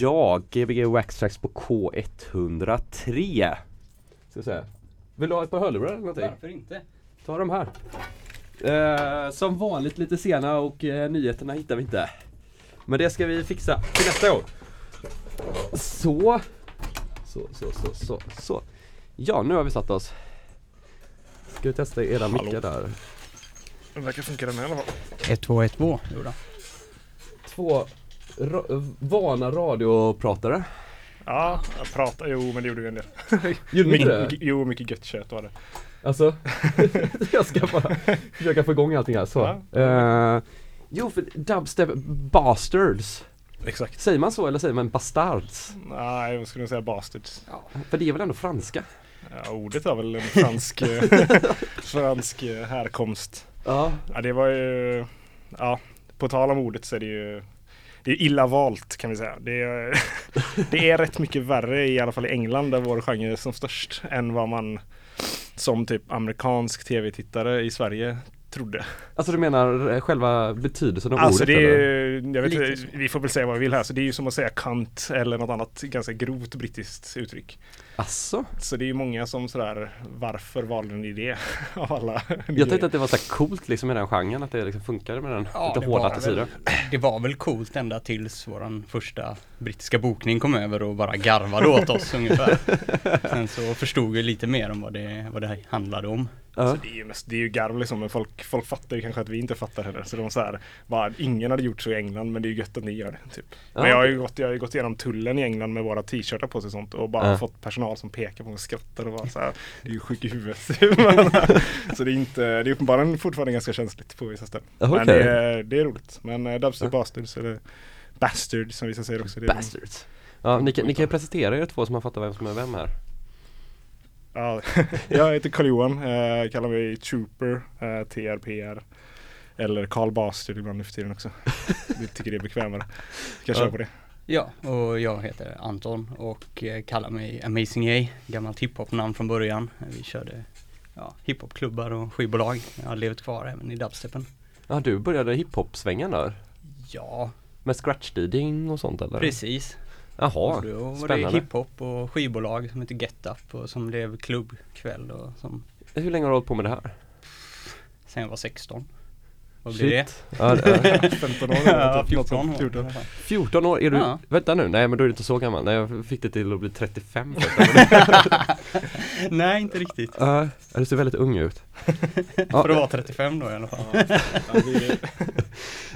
Ja, Gbg Waxtrax på K103 Ska se. Vill du ha ett par hörlurar eller någonting? Varför inte? Ta de här eh, Som vanligt lite sena och eh, nyheterna hittar vi inte Men det ska vi fixa till nästa gång Så Så, så, så, så, så Ja, nu har vi satt oss Ska vi testa era Hallå. mickar där? Det verkar funka den här i alla fall. 1212, jo då. Två ra- vana radiopratare Ja, jag pratar. Jo, men det gjorde vi en del. Gjorde inte det? Mycket, jo, mycket gött kött var det. Alltså, jag ska bara försöka få igång allting här så. Eh, jo, för Dubstep Bastards. Exakt. Säger man så eller säger man bastards? Nej, jag skulle säga bastards. För det är väl ändå franska? Ja, ordet har väl en fransk, fransk eh, härkomst. Ja. Ja, det var ju, ja, på tal om ordet så är det ju det är illa valt kan vi säga. Det är, det är rätt mycket värre i alla fall i England där vår genre är som störst än vad man som typ amerikansk tv-tittare i Sverige trodde. Alltså du menar eh, själva betydelsen av Alltså ordet det är, vet, Lite vi får väl säga vad vi vill här, så det är ju som att säga kant eller något annat ganska grovt brittiskt uttryck. Asså? Så det är ju många som sådär, varför valde ni det av alla? Jag tänkte att det var så coolt liksom med den genren, att det liksom funkade med den Ja, lite det hårda väl- Det var väl coolt ända tills våran första brittiska bokning kom över och bara garvade åt oss ungefär. Sen så förstod vi lite mer om vad det, vad det handlade om. Så det är ju mest, det är ju garv liksom, men folk, folk fattar ju kanske att vi inte fattar heller. Så de så här, bara, ingen hade gjort så i England, men det är ju gött att ni gör det. Typ. Ja, men jag har, ju gått, jag har ju gått igenom tullen i England med våra t-shirtar på sig och sånt och bara Ja. fått personal som pekar på mig och skrattar och bara så här, det är ju sjuk i huvudet. Så det är inte, det är uppenbarligen fortfarande ganska känsligt på vissa ställen. Okej. Men det är, det är roligt. Men uh, Dubstep Ja. Bastards eller Bastard som vissa säger också. Bastards. Ja, ni kan, ni kan ju presentera er två så man fattar vem som är vem här. Ja, jag heter Karl-Johan, eh, kallar mig Trooper, eh, TRPR. Eller Carl Bastard ibland nu för tiden också. Jag tycker det är bekvämare. Ska jag köra Ja. på det? Ja, och jag heter Anton och eh, kallar mig Amazing A, gammalt hiphop-namn från början. Vi körde ja, hiphopklubbar och skivbolag. Jag har levt kvar även i dubstepen. Ja, du började hiphop-svängen där? Ja, Med scratch-deeding och sånt eller? precis. Jaha, Och då var det spännande. hiphop och skivbolag som heter Get Up och som blev klubbkväll och som Hur länge har du hållit på med det här? sen jag var 16. Vad blir det? Shit. Ja, det är 15 år? Ja, typ, något 14 sånt. år. 14. i alla fall. 14 år, är du, Ja. vänta nu, nej men då är du inte så gammal. Nej jag fick det till att bli 35 Nej, inte riktigt. Ja, du ser väldigt ung ut. För att vara 35 då i alla fall. Det-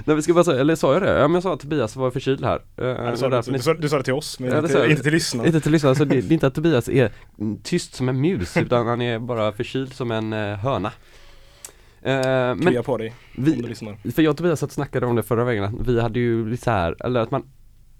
Nej vi ska bara säga, eller sa jag det? Ja men jag sa att Tobias var förkyld här. Eh, ja, det du, sa, var du, sa, du sa det till oss, men Ja, det inte, sa inte till lyssnarna. Inte till lyssnarna, så det, det är inte att Tobias är tyst som en mus utan han är bara förkyld som en eh, höna. Men Krya på dig om du vi, lyssnar. för jag och Tobias satt och snackade om det förra veckan, vi hade ju lite så här, eller att man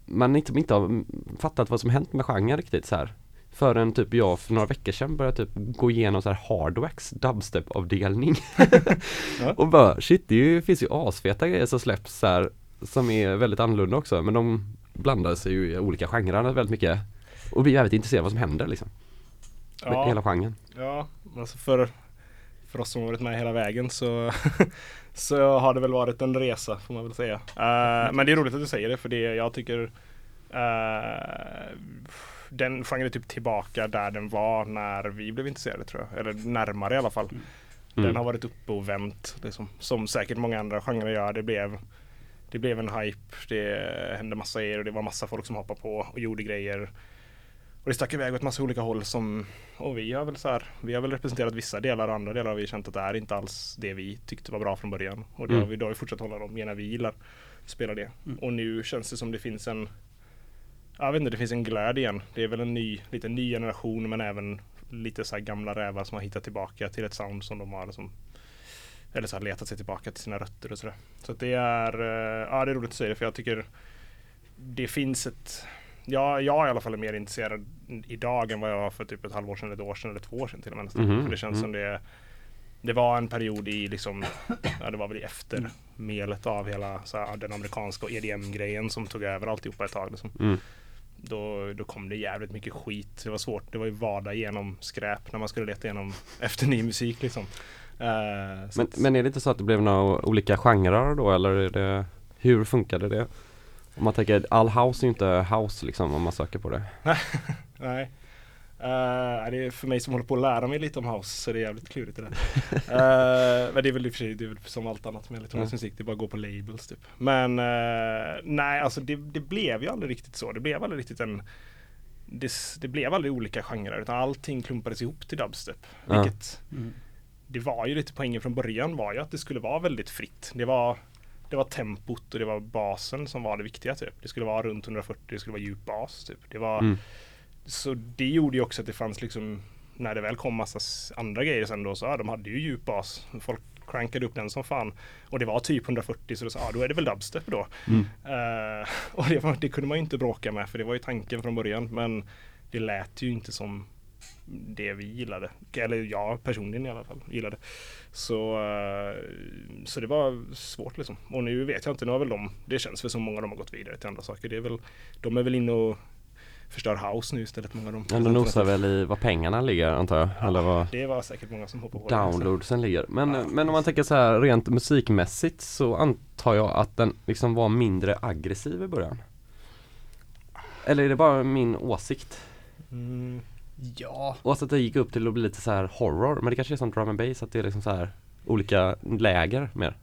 Man inte, inte har fattat vad som hänt med genren riktigt så här. Förrän typ jag för några veckor sedan började typ gå igenom så här hardwax dubstep avdelning Ja. Och bara shit det ju, finns ju asfeta grejer som släpps så här Som är väldigt annorlunda också men de blandar sig ju i olika genrer väldigt mycket Och blir jävligt intresserade av vad som händer liksom Ja, Hela genren ja, alltså för, för oss som har varit med hela vägen så, så har det väl varit en resa får man väl säga. Eh, men det är roligt att du säger det för det jag tycker eh, den genren är typ tillbaka där den var när vi blev intresserade tror jag. Eller närmare i alla fall. Den Mm. har varit uppe och vänt liksom, som säkert många andra genrer gör. Det blev, det blev en hype. Det hände massa grejer och det var massa folk som hoppade på och gjorde grejer. Och det stack iväg åt massa olika håll som och vi har väl så här, vi har väl representerat vissa delar och andra delar har vi känt att det är inte alls det vi tyckte var bra från början. Och det Mm. har vi, då har vi fortsatt hålla dem medan vi gillar spela det. Mm. Och nu känns det som det finns en jag vet inte, det finns en glöd igen. Det är väl en ny, lite ny generation men även lite så här gamla rävar som har hittat tillbaka till ett sound som de har liksom eller så här letat sig tillbaka till sina rötter och sådär. Så att det är, eh, ja det är roligt att säga det för jag tycker det finns ett Ja, jag i alla fall är mer intresserad idag än vad jag var för typ ett halvår sedan, ett år sedan eller två år sedan till och med. Mhm, För det känns mm. som det Det var en period i liksom Ja det var väl i eftermelet av hela så här, den amerikanska EDM-grejen som tog över alltihopa ett tag liksom. Mm. Då, då kom det jävligt mycket skit. Det var svårt. Det var ju vardag genom skräp när man skulle leta igenom efter ny musik liksom. Så Men, att- men är det inte så att det blev några olika genrer då eller är det Hur funkade det? Om man tänker, all house är ju inte house liksom om man söker på det. Nej. Uh, det är för mig som håller på att lära mig lite om house så det är jävligt klurigt det där. uh, men det är väl i och för sig det är väl som allt annat med elektronisk Ja. musik. Det är bara att gå på labels typ. Men uh, nej alltså det, det blev ju aldrig riktigt så. Det blev aldrig riktigt en det, det blev aldrig olika genrer utan allting klumpades ihop till dubstep. Vilket Mm. det var ju lite poängen från början var ju att det skulle vara väldigt fritt. Det var, det var tempot och det var basen som var det viktiga typ. Det skulle vara runt 140, det skulle vara djup bas typ. Det var, Mm. Så det gjorde ju också att det fanns liksom när det väl kom massa andra grejer sen då så ja, de hade ju djup bas. Folk crankade upp den som fan. Och det var typ 140 så då sa ja, då är det väl dubstep då. Mm. Eh, och det, var, det kunde man ju inte bråka med för det var ju tanken från början. Men det lät ju inte som det vi gillade. Eller jag personligen i alla fall gillade. Så, eh, så det var svårt liksom. Och nu vet jag inte, nu har väl de, det känns väl som många av dem har gått vidare till andra saker. Det är väl, de är väl inne och förstör house nu istället, många av dem. Men de nosar väl i vad pengarna ligger antar jag? Eller vad Det var säkert många som hoppade på det. downloadsen ligger. Men, Ja. men om man tänker så här rent musikmässigt så antar jag att den liksom var mindre aggressiv i början. Eller är det bara min åsikt? Mm, Ja, Och så att det gick upp till att bli lite så här horror. Men det kanske är som drum and bass att det är liksom så här olika läger mer.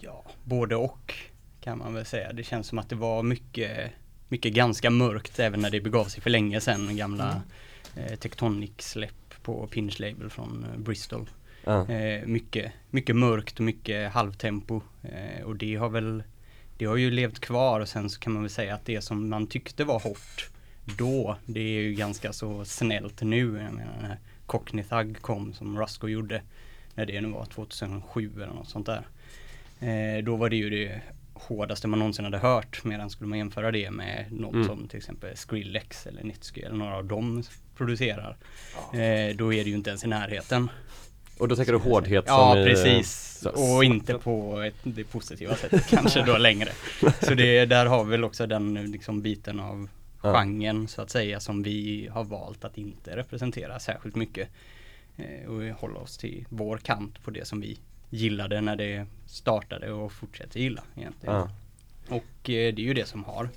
ja, både och kan man väl säga. Det känns som att det var mycket, mycket ganska mörkt även när det begav sig för länge sedan. Gamla eh, Tectonic-släpp på Pinch Label från eh, Bristol. Ja. Eh, mycket, mycket mörkt och mycket halvtempo. Eh, och det har väl Det har ju levt kvar och sen så kan man väl säga att det som man tyckte var hårt då, det är ju ganska så snällt nu. Jag menar den här Cockney Thug kom som Rusko gjorde. När det nu var 2007 eller något sånt där. Eh, då var det ju det hårdaste man någonsin hade hört. Medan skulle man jämföra det med något Mm. som till exempel Skrillex eller Nitsky eller några av dem producerar. Eh, då är det ju inte ens i närheten. Och då tänker du hårdhet Ja som i, precis. så- Och inte på ett, det positiva sättet kanske då längre. Så det, där har vi väl också den liksom biten av Ja. genren så att säga som vi har valt att inte representera särskilt mycket. Eh, och hålla oss till vår kant på det som vi gillade när det startade och fortsätter gilla egentligen. Ja. Och eh, det är ju det som har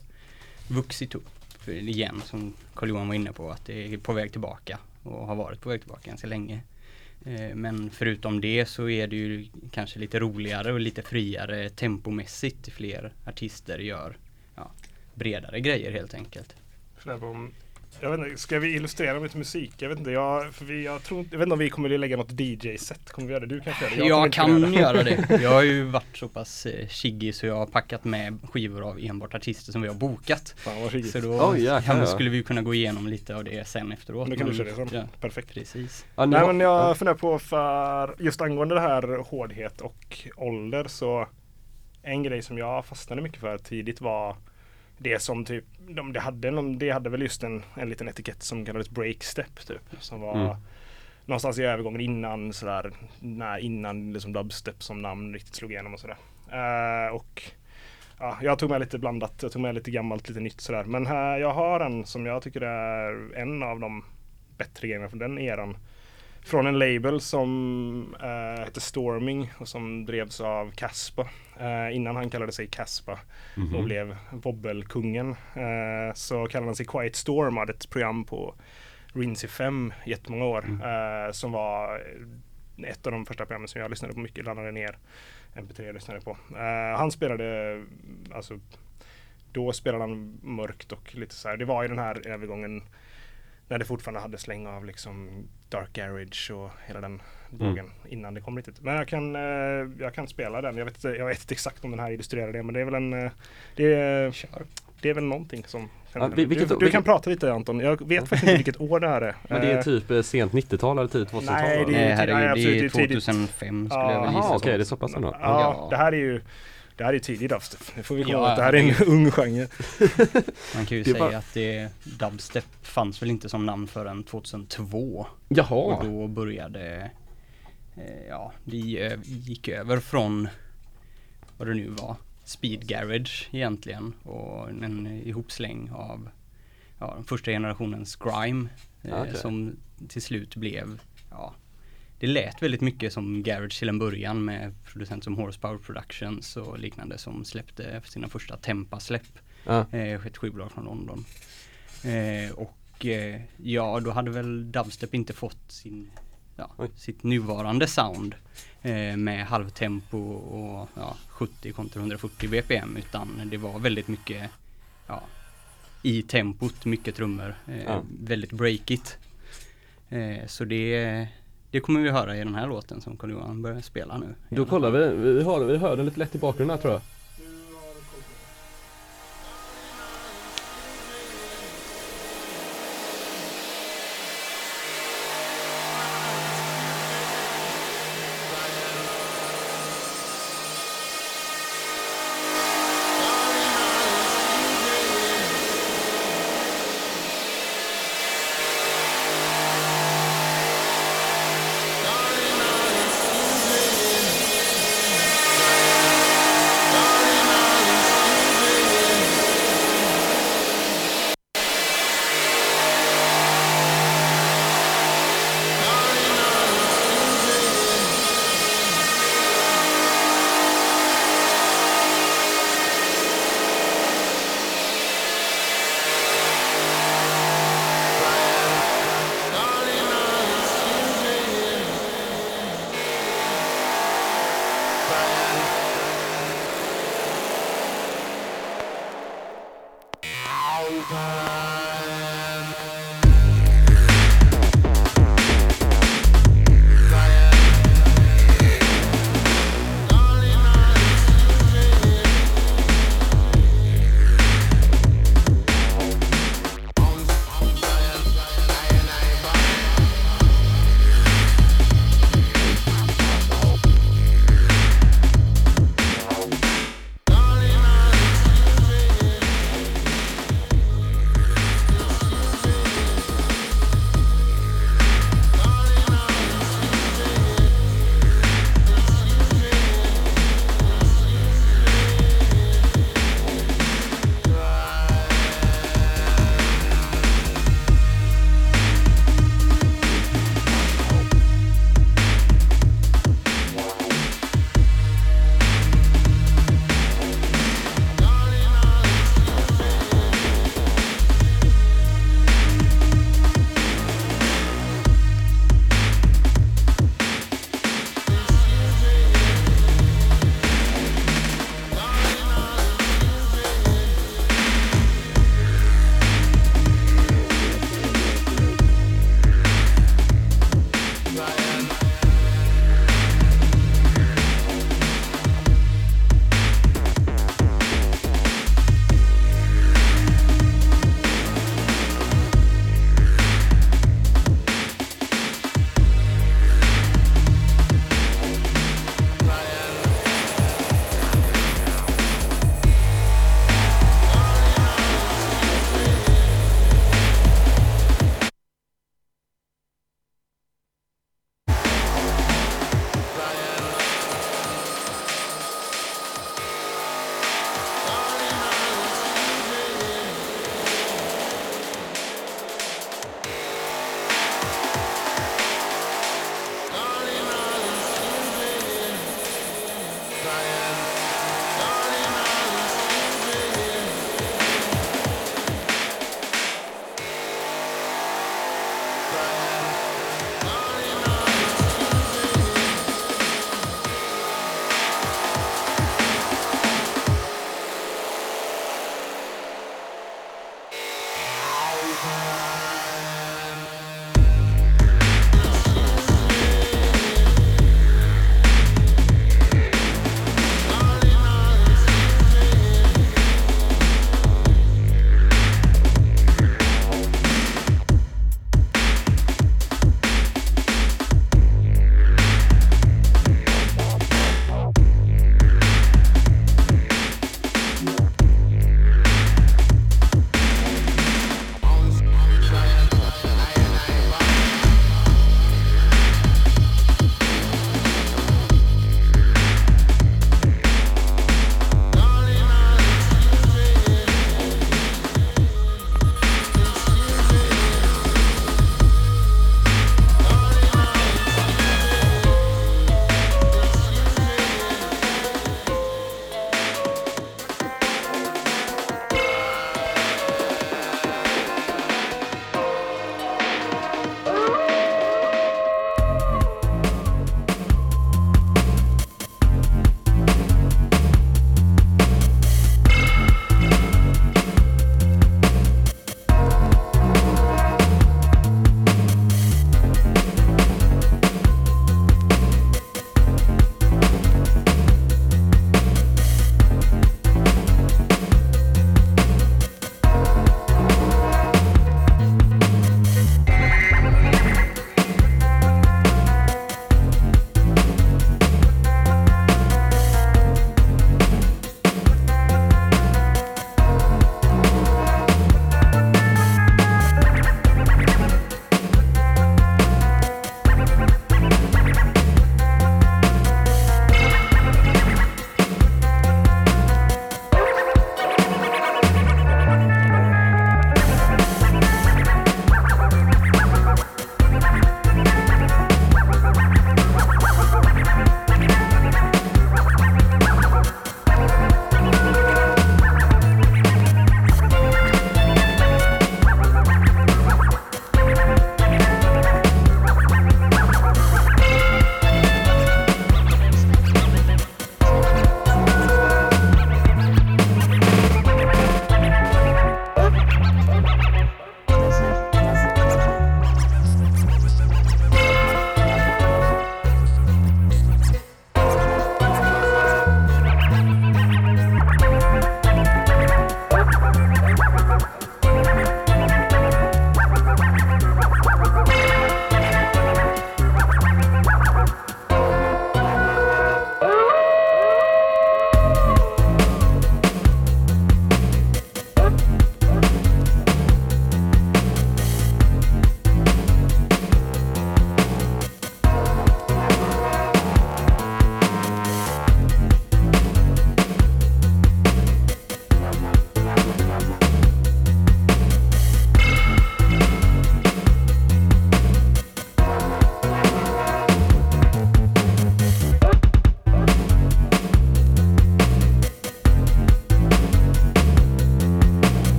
vuxit upp igen som Carl-Johan var inne på att det är på väg tillbaka och har varit på väg tillbaka ganska länge. Eh, Men förutom det så är det ju kanske lite roligare och lite friare tempomässigt. Fler artister gör ja, bredare grejer helt enkelt. Jag vet inte, ska vi illustrera med lite musik? Jag vet inte, jag, för vi, jag, tror, inte- jag vet inte om vi kommer att lägga något DJ-set. Kommer vi göra det? Du kanske gör det? Jag, inte kan göra det. Jag har ju varit så pass eh, chiggig så jag har packat med skivor av enbart artister som vi har bokat. Fan vad skitigt. Så då jäklar, kan, ja. skulle vi kunna gå igenom lite av det sen efteråt. Då kan du köra det sen. Ja, Perfekt. precis. Ja, Nej men jag funderar på för just angående det här hårdhet och ålder så en grej som jag fastnade mycket för tidigt var det som typ, de, det, hade, någon- det hade väl just en, en liten etikett som kallades breakstep typ. Som var Mm. någonstans i övergången innan sådär, när, innan liksom dubstep som namn riktigt slog igenom och sådär. Eh, och ja, jag tog med lite blandat, jag tog med lite gammalt, lite nytt sådär. Men här, jag har en som jag tycker är en av de bättre grejerna från den eran. Från en label som uh, heter Storming och som drevs av Caspa. Eh, innan han kallade sig Caspa och Mhm. blev Wobbelkungen. Uh, så kallade han sig Quiet Storm, hade ett program på Rinse 5 jättemånga år. eh, som var ett av de första programmen som jag lyssnade på mycket, laddade ner. MP3 jag lyssnade på. Eh, han spelade, alltså då spelade han mörkt och lite så här. Det var ju den här övergången när det fortfarande hade släng av liksom Dark Garage och hela den vågen innan det kom riktigt. Men jag kan, eh, jag kan spela den. Jag vet, inte, jag vet inte exakt om den här illustrerar det men det är väl en eh, det är, Kör. det är väl någonting som Ja, vi- vilket- du, du vilket- kan prata lite Anton. Jag vet faktiskt inte vilket år det här är. Men det är Eh, typ sent 90-tal eller tidigt 2000-tal? Nej, det är- Nej, herregud, nej, absolut, är det är tidigt. 2005 skulle Ja. jag väl Jaha gissa. okej, så. det är så pass ändå? Ja, Ja. det här är ju det här är tidig dubstep. Det får vi komma Ja, ihåg. Det här är en ung genre. Man kan ju säga bara- att det, dubstep fanns väl inte som namn förrän 2002. Och Jaha! då började, eh, ja, vi eh, gick över från vad det nu var, speed garage egentligen och en ihopsläng av ja, den första generationens grime eh, Okej. som till slut blev ja, det lät väldigt mycket som Garage till en början med producent som Horsepower Productions och liknande som släppte sina första Tempa-släpp. Ja. Eh, ett skivbolag från London. Eh, och eh, ja, då hade väl dubstep inte fått sin, ja, sitt nuvarande sound eh, med halvtempo och ja, 70 kontra 140 bpm utan det var väldigt mycket ja, i tempot, mycket trummor, Ja. väldigt breakigt. Så det, det kommer vi höra i den här låten som Carl-Johan börjar spela nu. Då kollar vi, vi, hör, vi hör den lite lätt i bakgrunden här tror jag.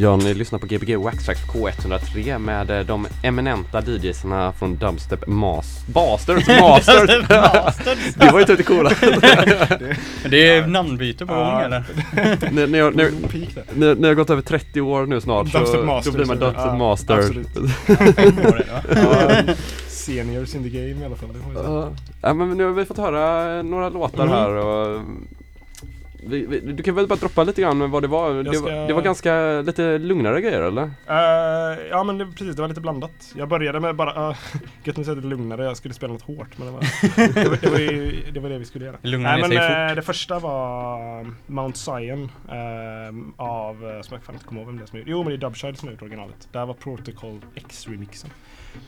Ja, ni lyssnar på Gbg Waxtrack K103 med eh, de eminenta DJsarna från Dubstep Mas Basters Masters! det var ju typ det coola! Det är namnbyte på gång eller? ni, ni, har- ni, ni, ni har gått över 30 år nu snart Dubstep så Masters, då blir man? Dubstep Ja, Master. absolut. Seniors in the game i alla fall. Det. Ja, ja, men nu har vi fått höra några låtar Mm. här och vi, vi, du kan väl bara droppa lite grann vad det var? Det, ska- var det var ganska lite lugnare grejer eller? Eh, ja men det, precis, det var lite blandat. Jag började med bara, uh, gött att säga det lugnare, jag skulle spela något hårt men det var det, var, det, var, ju, det, var det vi skulle göra. Lugna ner men fort. det första var Mount Zion eh, av, eh, som jag fan inte kommer ihåg vem det är som gjorde. Jo men det är Dubchild som har gjort originalet. Där var Protocol X-remixen.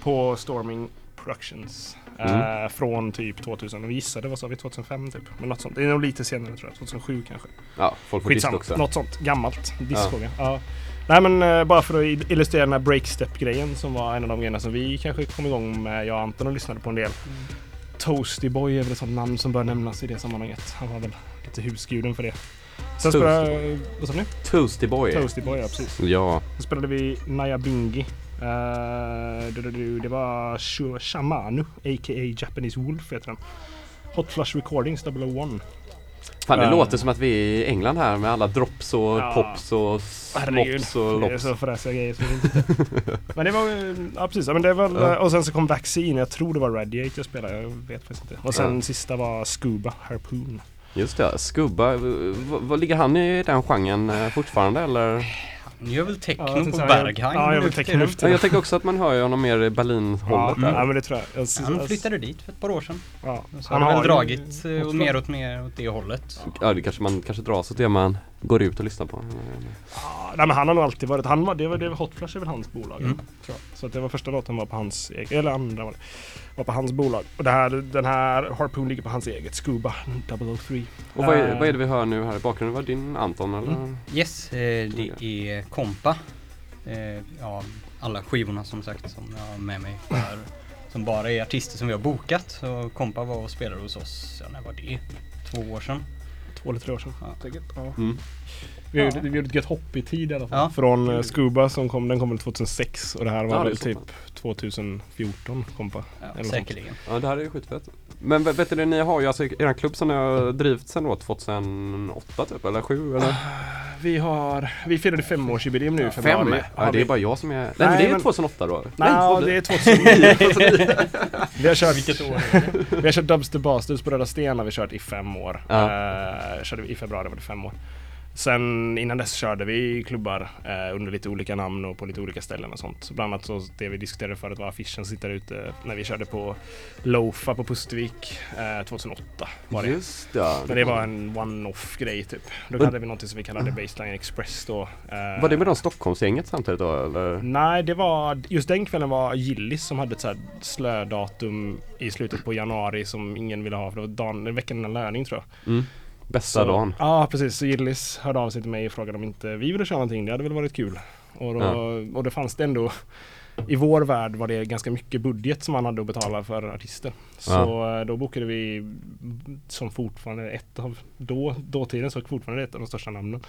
På Storming Productions. eh, Mm. Från typ 2000, och vi gissade vad sa vi, 2005 typ. Men något sånt. Det är nog lite senare tror jag, 2007 kanske. Ja, folk får disk Skitsamma, också. något sånt gammalt. Diskfråga. Ja. Nej men eh, bara för att il- illustrera den här breakstep-grejen som var en av de grejerna som vi kanske kom igång med, jag och Anton och lyssnade på en del. Toasty Boy är väl ett sånt namn som bör nämnas i det sammanhanget. Han var väl lite husguden för det. Sen spelade, vad sa ni? Toasty Boy. Toasty Boy, ja precis. Ja, Sen spelade vi Naya Bingi. Eh, det var Shamanu, a.k.a. Japanese Wolf heter den. Hot Flush Recordings 001. fan det Ja. låter som att vi är i England här med alla drops och Ja. pops och slops och Det är lops. så fräsiga grejer så. Men det var ja precis, men det var, Ja. och sen så kom Vaccine, jag tror det var Radiate jag spelade, jag vet faktiskt inte. Och sen Ja. sista var Scuba Harpoon. Just det, vad ligger han i den genren eh, fortfarande eller? Han gör väl techno Ja, jag på Berghain Ja, jag vill techno. Ja, jag tänker också att man hör ju honom mer i Berlin-hållet Ja, där. ja men det tror jag. jag. Han flyttade dit för ett par år sedan. Ja. Så han har väl ju- dragit eh, också- och mer åt mer åt det hållet. Ja, det kanske man kanske dras åt det man går ut och lyssnar på. Ja, nej, men han har nog alltid varit, han var, det var, det var Hot Flush är väl hans bolag. Mm. Tror jag. Så att det var första låten var på hans eget, eller andra var det. Var på hans bolag. Och det här, den här Harpoon ligger på hans eget, Scuba 003. Och vad är, Eh. vad är det vi hör nu här i bakgrunden? Var det din Anton eller? Mm. Yes, eh, det är Kompa. Eh, ja, alla skivorna som sagt som jag har med mig. För, som bara är artister som vi har bokat. Så Kompa var och spelade hos oss, ja, när var det? Två år sedan. Två eller tre år sedan. Ja. säkert. Ja. Mm. Vi, Ja. gjorde, vi gjorde ett gött hopp i tid i alla fall. Ja. Från uh, Scuba som kom, den kom väl 2006 och det här var Ja, väl typ 2014 kompa. Ja, säkerligen. Ja det här är ju skitfett. Men vet, du, ni har ju alltså er klubb som ni har drivit sedan då 2008 typ eller 7 eller? Vi har, vi firade femårsjubileum nu i februari. Fem? Ja, det vi- är bara jag som är... Nej, men det är men- 2008 då? Nej, vad det är 2009. vi har kört, Vilket år vi har kört Dubster Bastards på Röda Sten har vi kört i fem år. Ja. Eh, körde vi I februari var det fem år. Sen innan dess körde vi klubbar eh, under lite olika namn och på lite olika ställen och sånt. Så bland annat så det vi diskuterade förut var affischen sitter ute när vi körde på Lofa på Pustervik eh, 2008 var det. Just det. Men det var en one-off grej typ. Då Men- hade vi något som vi kallade Baseline Express då. eh, Var det med de Stockholmsgänget samtidigt då eller? Nej, det var just den kvällen var Gillis som hade ett så här slödatum i slutet på januari som ingen ville ha för det var dagen, veckan innan löning tror jag. Mm. Bästa Så- dagen. Ja, precis. Så Gillis hörde av sig till mig och frågade om inte vi ville köra någonting. Det hade väl varit kul. Och då, Ja. och det fanns det ändå i vår värld var det ganska mycket budget som man hade att betala för artister. Så eh, då bokade vi som fortfarande ett av då, dåtiden så fortfarande ett av de största namnen.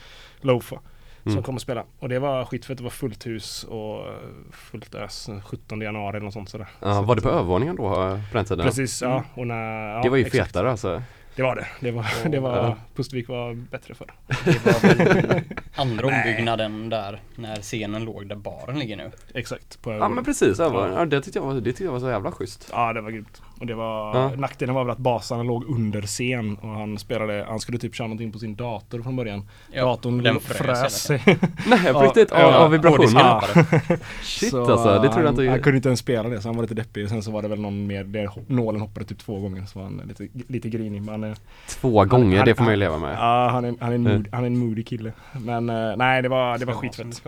Lofa. Mm. Som kom och spela. Och det var skitfett. Det var fullt hus och eh, fullt ös. 17 januari eller något sånt sådär. Ja, Så var det på övervåningen då eh, på den tiden? Precis, ja. Och när, ja Det var ju exakt. fetare alltså. Det var det. Det var, det var, Ja. Pustervik var bättre för. Det var andra ombyggnaden där när scenen låg där baren ligger nu. Exakt. På Ja men precis, Ja. ja, det, tyckte jag var, det tyckte jag var så jävla schysst. Ja det var grymt. Och det var, Ja. nackdelen var väl att basarna låg under scen och han spelade, han skulle typ köra någonting på sin dator från början. Ja, Datorn den frös. Nej på riktigt, av, ja, av vibrationen? Ja. Shit Så, alltså, det trodde jag han, inte. han kunde inte ens spela det så han var lite deppig. Sen så var det väl någon mer, där nålen hoppade typ två gånger så var han lite, lite grinig. Men, eh, Två gånger, han- det får man ju han- leva med. ja, han är, han, är en Mm. mood, han är en moody kille. Men eh, nej det var, det var skitfett.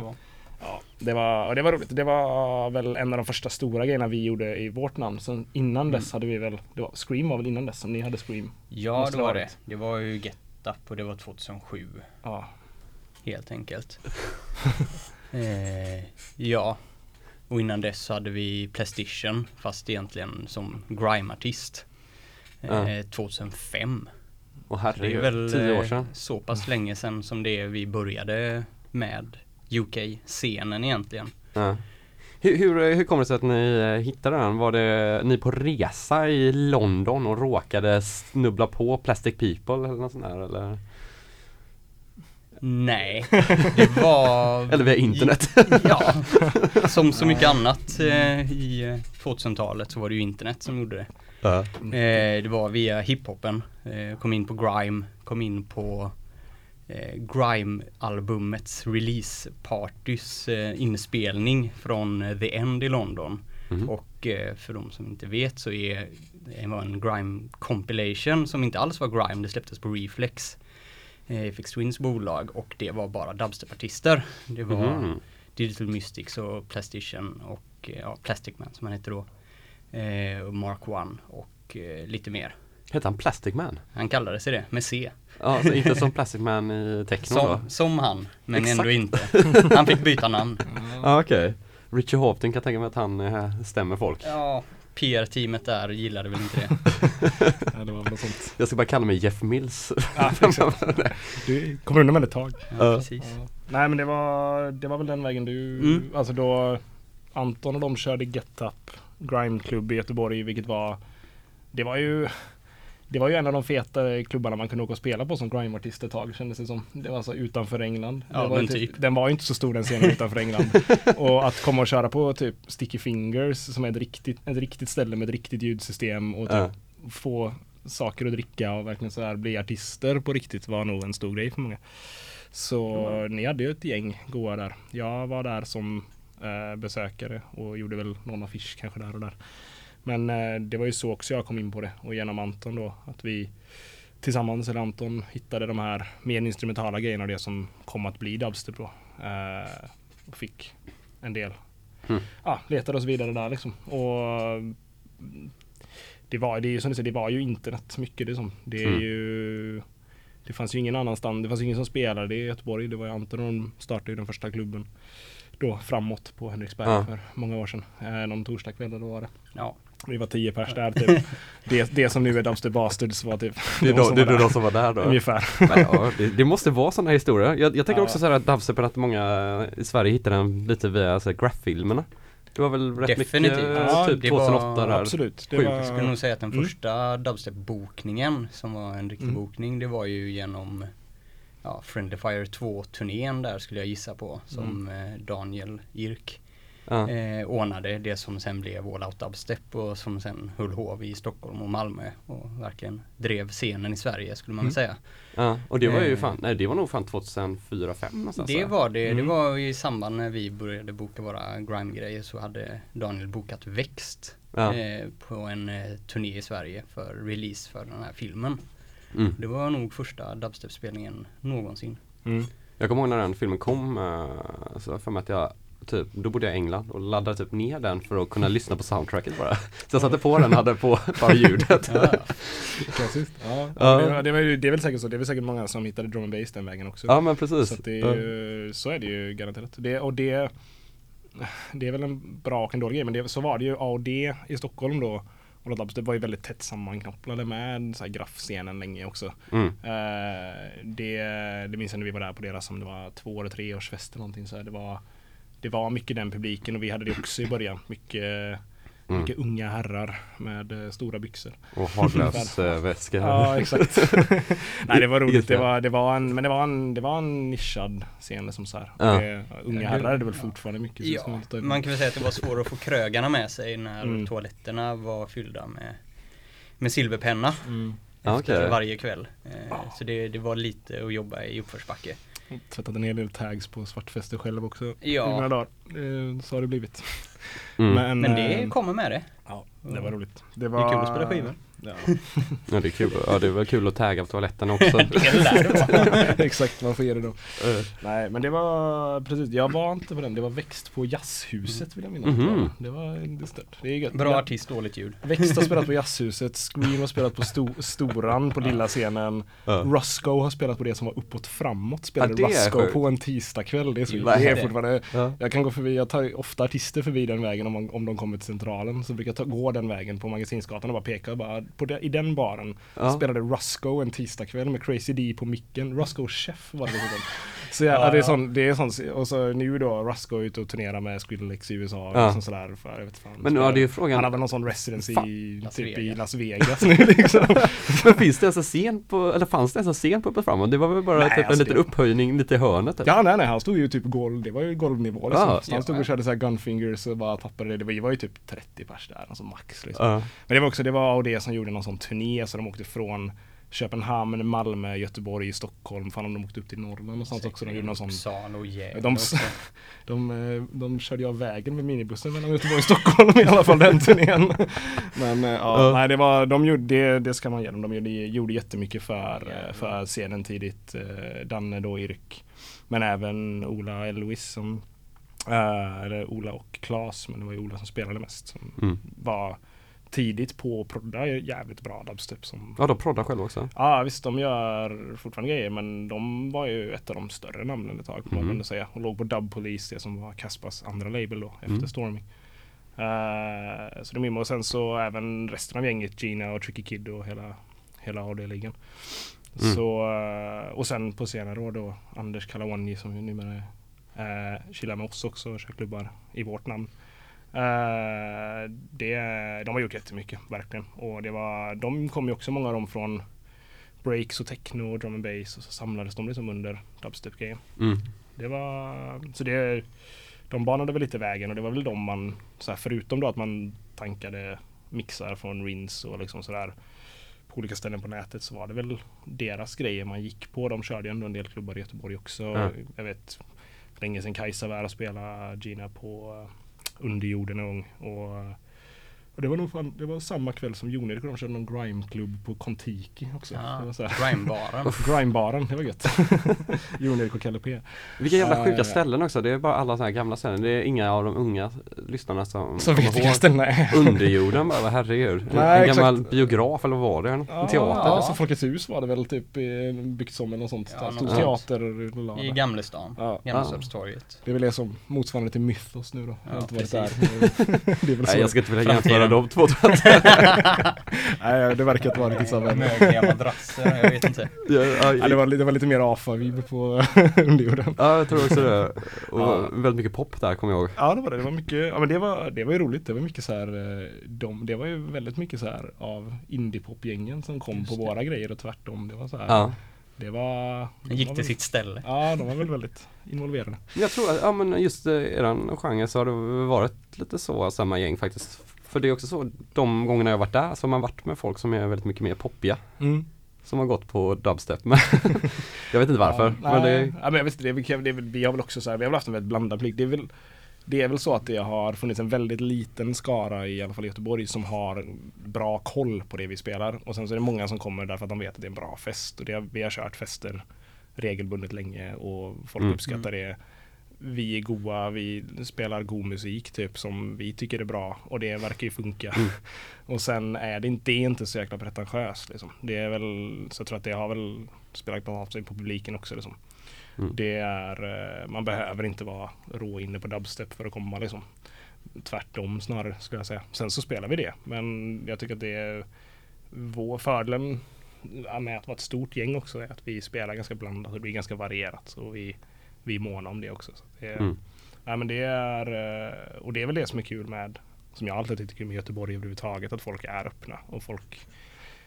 Ja, det var, och det var roligt. Det var väl en av de första stora grejerna vi gjorde i vårt namn. Sen innan dess hade vi väl, det var, Scream var väl innan dess som ni hade Scream. Ja Måste det var det det. var ju Get Up och det var 2007 Ja, helt enkelt. eh, ja. Och innan dess så hade vi Playstation fast egentligen som grime-artist. Eh, Ja. 2005. Och Så det är herregud, väl tio år eh, sedan. så pass länge sedan som det är vi började med UK-scenen egentligen. Ja. Hur, hur, hur kommer det sig att ni eh, hittade den? Var det ni på resa i London och råkade snubbla på Plastic People eller något sånt där eller? Nej, det var... Eller via internet? ja, som så mycket annat eh, i eh, 2000-talet så var det ju internet som gjorde det. Ja. Eh, det var via hiphopen, eh, kom in på grime, kom in på eh, grime-albumets release-partys eh, inspelning från eh, The End i London. Mhm. Och eh, för de som inte vet så är det var en grime compilation som inte alls var grime, det släpptes på Reflex. Eh, FX Twins bolag och det var bara dubstepartister. Det var Mhm. Digital Mystics och Plastation och eh, ja, Plastic Man som han hette då. Eh, Mark One och eh, lite mer. Hette han Plastic Man? Han kallade sig det med C. Ja, så inte som Plastic Man i techno då? Som, som han, men Exakt. ändå inte. Han fick byta namn. Ja okej. Richie Houghton kan tänka mig att han eh, stämmer folk. Ja, PR-teamet där gillade väl inte det. Ja, det var väl något sånt. Jag ska bara kalla mig Jeff Mills. Ja. Du kommer undan med det ett tag. Ja, Ja. precis. Ja. Nej men det var, det var väl den vägen du, Mm. alltså då Anton och de körde Get Up Grime Club i Göteborg vilket var Det var ju Det var ju en av de feta klubbarna man kunde åka och spela på som grime-artist ett tag kändes det som. Det var alltså utanför England. Ja, var ju typ. Den var ju inte så stor den scenen utanför England. och att komma och köra på typ Sticky Fingers som är ett riktigt, ett riktigt ställe med ett riktigt ljudsystem och typ Ja. få saker att dricka och verkligen så här bli artister på riktigt var nog en stor grej för många. Så ni hade ju ett gäng goa där. Jag var där som eh, besökare och gjorde väl någon affisch kanske där och där. Men eh, det var ju så också jag kom in på det och genom Anton då att vi tillsammans, eller Anton, hittade de här mer instrumentala grejerna och det som kom att bli dubstep då. Eh, och fick en del. Mm. Ja, letade oss vidare där liksom. Och det var, det är ju som du säger, det var ju internet mycket det som. Det är Mm. ju Det fanns ju ingen annanstans, det fanns ingen som spelade i Göteborg. Det var ju Anton och de startade ju den första klubben. Då framåt på Henriksberg Ja. för många år sedan. Eh, någon torsdagkväll eller vad var det. Ja, Vi var tio pers där typ. det, det som nu är Dumpster Bastards var typ Det är de då, som det var är där. de som var där då? Ungefär. Men, ja, det, det måste vara sådana historier. Jag, jag tänker Ja. också så här att dubstepen, att många i Sverige hittade den lite via alltså, graph-filmerna. Det var väl rätt Definitivt. mycket, Ja, typ det var 2008 där. Absolut. Det var, jag skulle nog säga att den Mm. första dubstep-bokningen som var en riktig Mm. bokning, det var ju genom ja, Friendly Fire 2-turnén där skulle jag gissa på, som Mm. eh, Daniel Irk Ja. eh, ordnade det som sen blev All Out Dubstep och som sen höll hov i Stockholm och Malmö och verkligen drev scenen i Sverige skulle man Mm. säga. Ja, och det var ju Eh. fan, nej det var nog fan 2004, 2005 någonstans. Det va? var det, Mm. det var i samband när vi började boka våra grime-grejer så hade Daniel bokat Växt Ja. eh, på en eh, turné i Sverige för release för den här filmen. Mm. Det var nog första dubstep-spelningen någonsin. Mm. Jag kommer ihåg när den filmen kom, eh, så jag för mig att jag Typ, då bodde jag i England och laddade typ ner den för att kunna lyssna på soundtracket bara. Så jag satte på den och hade på bara ljudet. Ja, Klassiskt. Ja, Ja. Det, det, det är väl säkert så. Det är väl säkert många som hittade drum and bass den vägen också. Ja men precis. Så, det är ju, så är det ju garanterat. Det, och det, det är väl en bra och en dålig grej. Men det, så var det ju AOD i Stockholm då. Och Lord Dubstep var ju väldigt tätt sammankopplade med så här graffscenen länge också. Mm. Eh, det, det minns jag när vi var där på deras, som det var två eller tre års fest eller någonting. Så här, det, var, det var mycket den publiken och vi hade det också i början. Mycket, Mm. mycket unga herrar med eh, stora byxor. Och haglös äh, väska. Ja, exakt. Nej, det var roligt. Det var, det var en, men det var en, det var en nischad scen som så här. Ja. Det, unga herrar är det väl fortfarande mycket. ja, man kan väl säga att det var svårt att få krögarna med sig när Mm. toaletterna var fyllda med, med silverpenna Mm. Efter okej. varje kväll. Eh. Så det, det var lite att jobba i uppförsbacke. Tvättat en hel del tags på svartfester själv också. Ja. I några dagar. Så har det blivit. Mm. Men, Men det eh, kommer med det. Ja, det var roligt. Det, Det var, är kul att spela skivor. Ja. Ja det är kul. Ja det var kul att tagga på toaletten också. Det lär det vara. Exakt, man får ge det då. Eh, Nej men det var precis, jag var inte på den. Det var Växt på Jazzhuset vill jag minnas. Mhm. Det var det är stört. Det är gött. Bra artist, dåligt ljud. Växt har spelat på Jazzhuset, Scream har spelat på sto Storan på lilla scenen. Ja. Rusko har spelat på det som var uppåt framåt. Spelade Ja, är Rusko på en tisdagkväll. Det är, så, det är är det? fortfarande Ja. Jag kan gå förbi, jag tar ofta artister förbi den vägen om, om de kommer till centralen. Så brukar jag ta, gå den vägen på Magasinsgatan och bara peka och bara på det, i den baren Ja. spelade Rusko en tisdagkväll med Crazy D på micken. Rusko Chef var det dessutom. Så ja, Ja, det är ja. sån, det är sån, och så nu då Rusko ute och turnerar med Skrillex i USA och liksom sådär. För, jag vet fan, Men nu är det ju frågan- Han har väl någon sån residency Fan. i, Las typ i Vegas. Las Vegas nu liksom. Men finns det ens en scen på, eller fanns det ens en scen på Uppåt Framåt? Det var väl bara Nej, typ en alltså liten det- upphöjning lite i hörnet typ. Ja nej nej han stod ju typ golv, det var ju golvnivå liksom. Ja. Så han stod och körde så här gunfingers och bara tappade det. Det var, det var ju typ 30 pers där, alltså max liksom. Ja. Men det var också, det var det som gjorde någon sån turné så de åkte från Köpenhamn, Malmö, Göteborg, Stockholm. Fan om de åkte upp till Norrland någonstans också. De gjorde någon sån Uppsala och Gävle De- också. De, eh, de körde ju av vägen med minibussen mellan Göteborg och Stockholm i alla fall den turnén. Men eh, ja, Ja. nej det var, de gjorde, det, det ska man ge dem. De gjorde, gjorde jättemycket för, Jävlar. för scenen tidigt. Eh, Danne då, Irk. Men även Ola Elvis som, eller Ola och Klas, men det var ju Ola som spelade mest. Som Mm. var tidigt på att prodda jävligt bra dubstep som Ja, de proddar själv också. Ja visst, de gör fortfarande grejer men de var ju ett av de större namnen ett tag får man Mhm. ändå säga. Och låg på Dub Police, det som var Kaspas andra label då efter Mm. Storming. Eh, så de är och sen så även resten av gänget, Gina och Tricky Kid och hela, hela AD-ligan. Mm. Så, eh, och sen på senare år då Anders Kalawani som ju numera uh, chillar med oss också och kör klubbar i vårt namn. Eh, det, de har gjort jättemycket, verkligen. Och det var, de kom ju också många av dem från breaks och techno och drum and bass och så samlades de liksom under dubstep-grejen. Mm. Det var, så det, de banade väl lite vägen och det var väl de man, så här, förutom då att man tankade mixar från Rins och liksom sådär på olika ställen på nätet så var det väl deras grejer man gick på. De körde ju ändå en del klubbar i Göteborg också. Ja. Jag vet länge sedan Kajsa var här och spelade Gina på under Underjorden en gång. Och, eh, och det var nog fan, det var samma kväll som Jon-Erik och de körde någon grimeklubb på Kontiki också. Ja, Grimebaren. Grimebaren, det var gött. Jon-Erik och Kalle P. Vilka jävla sjuka Eh. ställen också. Det är bara alla så här gamla ställen. Det är inga av de unga lyssnarna som kommer vet vilka ställen det är. Underjorden bara, herregud. En, Nej, en gammal exakt. biograf eller vad var det? En, en teater? Ja, alltså Folkets hus var det väl typ byggt som eller något sånt. Ja, Stor något teater I Gamlestan. Ja. Gamlestorpstorget. Det är väl det som motsvarande till Mythos nu då. Jag har Ja, inte varit där. det är väl så. Nej jag ska inte vilja Framtiden. Jämföra de två. Nej, det verkar inte vara riktigt. Men... Mögliga madrasser, jag vet inte. ja, Ja, det, var, det var lite mer AFA-vibb på underjorden. ja, jag tror också det. Och Ja. väldigt mycket pop där kommer jag ihåg. Ja det var det, det var mycket, ja men det var, det var ju roligt, det var mycket så här, eh, de, det var ju väldigt mycket så här av indiepop-gängen som kom Just på det. våra grejer och tvärtom. Det var så här, Ja. det var... de gick till väl- sitt ställe. Ja, de var väl väldigt involverade. Men Jag tror att, ja men just eh, eran genre så har det varit lite så samma gäng faktiskt. För det är också så, de gångerna jag varit där så har man varit med folk som är väldigt mycket mer poppiga. Mm. Som har gått på dubstep. Jag vet inte varför. Ja, men nej, det, ja, men jag vet inte, det är, väl- det är, väl- vi har väl också så här, vi har väl haft en väldigt blandad publik. Det är väl det är väl så att det har funnits en väldigt liten skara i alla fall i Göteborg som har bra koll på det vi spelar. Och sen så är det många som kommer därför att de vet att det är en bra fest. Och det, vi har kört fester regelbundet länge och folk Mm. uppskattar det. Vi är goa, vi spelar god musik typ som vi tycker är bra och det verkar ju funka. Mm. och sen är det inte, det är inte så jäkla pretentiöst liksom. Det är väl, så jag tror att det har väl spelat av sig på publiken också liksom. Mm. Det är, eh, man behöver inte vara rå inne på dubstep för att komma liksom. Tvärtom snarare skulle jag säga. Sen så spelar vi det. Men jag tycker att det är vår fördelen med att vara ett stort gäng också är att vi spelar ganska blandat och det blir ganska varierat. Och vi, vi är måna om det också. Så det, Mm. nej, men det är, eh, och det är väl det som är kul med, som jag alltid kul med Göteborg överhuvudtaget, att folk är öppna och folk